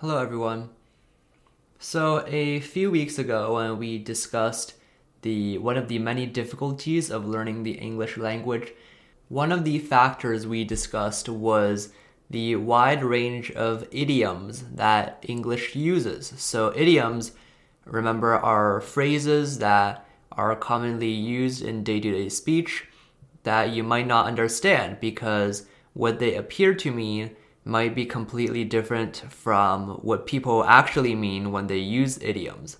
Hello, everyone. So, a few weeks ago, when we discussed the one of the many difficulties of learning the English language, one of the factors we discussed was the wide range of idioms that English uses. So, idioms, remember, are phrases that are commonly used in day to day speech that you might not understand because what they appear to mean might be completely different from what people actually mean when they use idioms.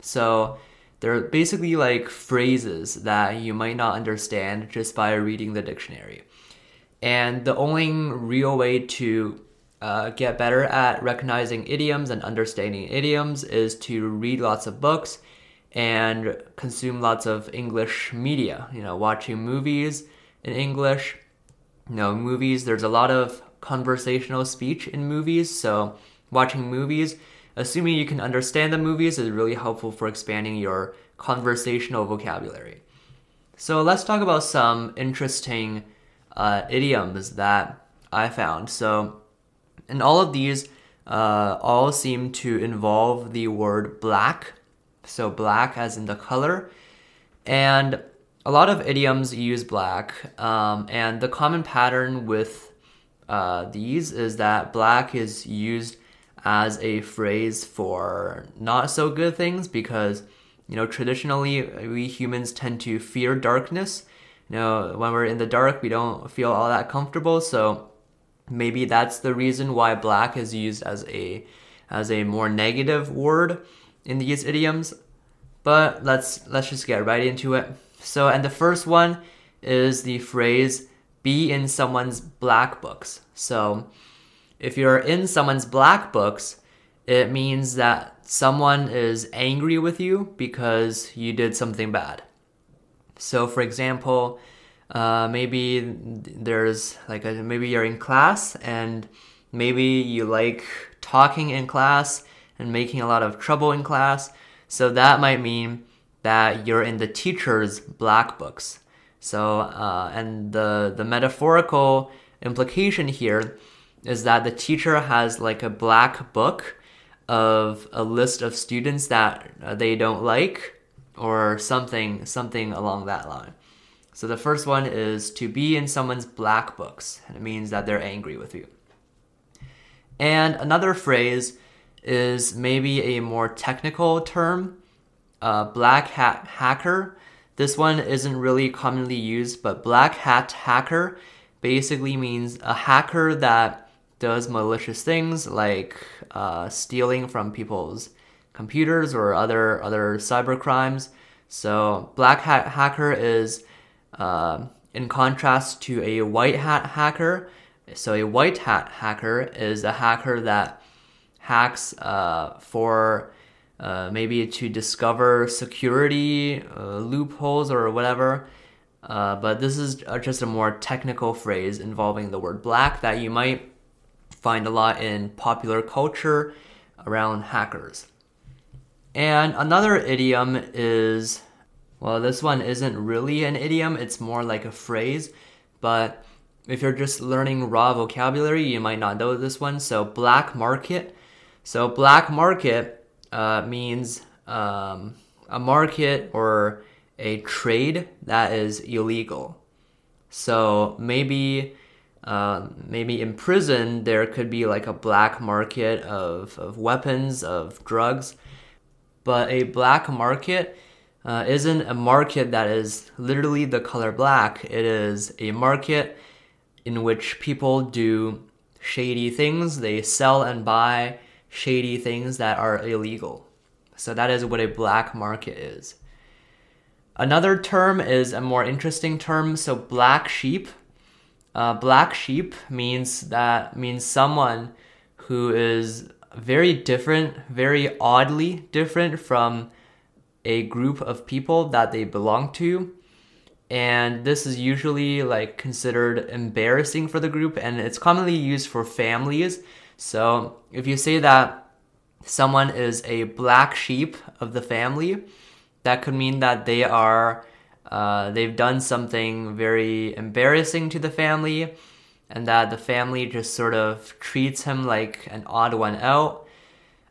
So they're basically like phrases that you might not understand just by reading the dictionary. And the only real way to uh, get better at recognizing idioms and understanding idioms is to read lots of books and consume lots of English media, you know, watching movies in English. You know, movies, there's a lot of conversational speech in movies. So, watching movies, assuming you can understand the movies, is really helpful for expanding your conversational vocabulary. So, let's talk about some interesting uh, idioms that I found. So, and all of these uh, all seem to involve the word black. So, black as in the color. And a lot of idioms use black. Um, and the common pattern with uh, these is that black is used as a phrase for not so good things because you know traditionally we humans tend to fear darkness. You know when we're in the dark we don't feel all that comfortable. So maybe that's the reason why black is used as a as a more negative word in these idioms. But let's let's just get right into it. So and the first one is the phrase be in someone's black books. So if you're in someone's black books, it means that someone is angry with you because you did something bad. So, for example, uh, maybe there's like a, maybe you're in class and maybe you like talking in class and making a lot of trouble in class. So that might mean that you're in the teacher's black books. So, uh, and the, the metaphorical implication here is that the teacher has like a black book of a list of students that uh, they don't like or something something along that line. So the first one is to be in someone's black books, and it means that they're angry with you. And another phrase is maybe a more technical term, uh, black hat hacker. This one isn't really commonly used, but black hat hacker basically means a hacker that does malicious things like uh, stealing from people's computers or other other cyber crimes. So black hat hacker is uh, in contrast to a white hat hacker. So a white hat hacker is a hacker that hacks uh, for uh, maybe to discover security uh, loopholes or whatever. Uh, but this is uh, just a more technical phrase involving the word black that you might find a lot in popular culture around hackers. And another idiom is well, this one isn't really an idiom, it's more like a phrase. But if you're just learning raw vocabulary, you might not know this one. So, black market. So, black market uh, means um, a market or a trade that is illegal. So maybe uh, maybe in prison there could be like a black market of, of weapons of drugs, but a black market uh, isn't a market that is literally the color black. It is a market in which people do shady things. They sell and buy shady things that are illegal. So that is what a black market is. Another term is a more interesting term. So black sheep. Uh, black sheep means that means someone who is very different, very oddly different from a group of people that they belong to. And this is usually like considered embarrassing for the group and it's commonly used for families so if you say that someone is a black sheep of the family, that could mean that they are uh, they've done something very embarrassing to the family, and that the family just sort of treats him like an odd one out.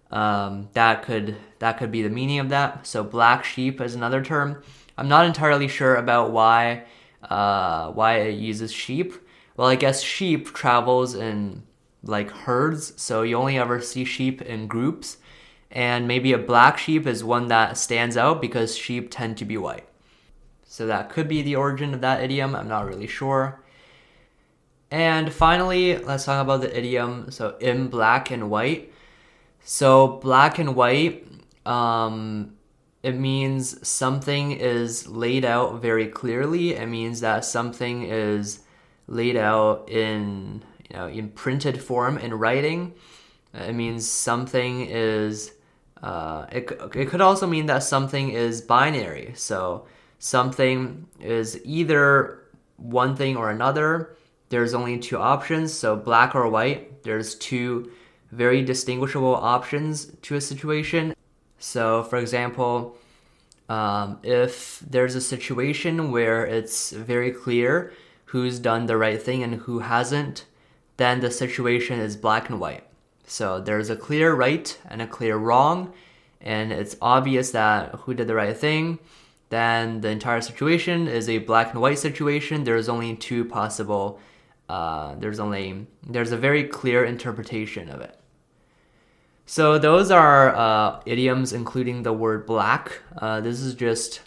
Um, that could that could be the meaning of that. So black sheep is another term. I'm not entirely sure about why uh, why it uses sheep. Well, I guess sheep travels in like herds, so you only ever see sheep in groups. And maybe a black sheep is one that stands out because sheep tend to be white. So that could be the origin of that idiom. I'm not really sure. And finally, let's talk about the idiom. So in black and white. So black and white, um, it means something is laid out very clearly. It means that something is laid out in you know in printed form in writing. It means something is. Uh, it, it could also mean that something is binary. So something is either one thing or another. There's only two options, so black or white. There's two very distinguishable options to a situation. So, for example, um, if there's a situation where it's very clear who's done the right thing and who hasn't, then the situation is black and white. So there's a clear right and a clear wrong, and it's obvious that who did the right thing, then the entire situation is a black and white situation. There's only two possible. Uh, there's only there's a very clear interpretation of it. So those are uh, idioms, including the word black. Uh, this is just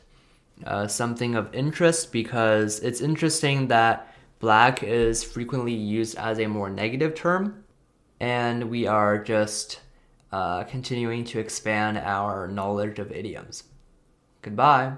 uh, something of interest because it's interesting that black is frequently used as a more negative term, and we are just uh, continuing to expand our knowledge of idioms. Goodbye.